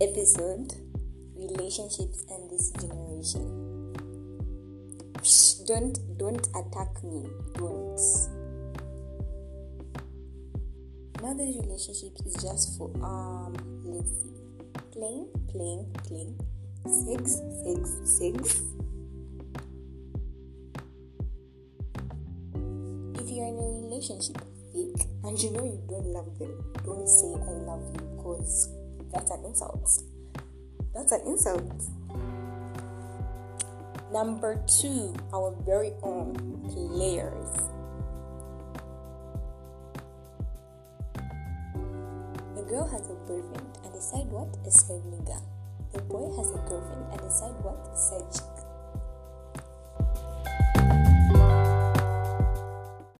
episode relationships and this generation. Shh, don't don't attack me. Don't. This relationship is just for um let's see. Playing, playing, playing. Sex, sex, sex. If you're in a relationship fake and you know you don't love them, don't say I love you because that's an insult. That's an insult. Number two, our very own players. The girl has a boyfriend and decide what? A side nigga. The boy has a girlfriend and decide what? Side chick.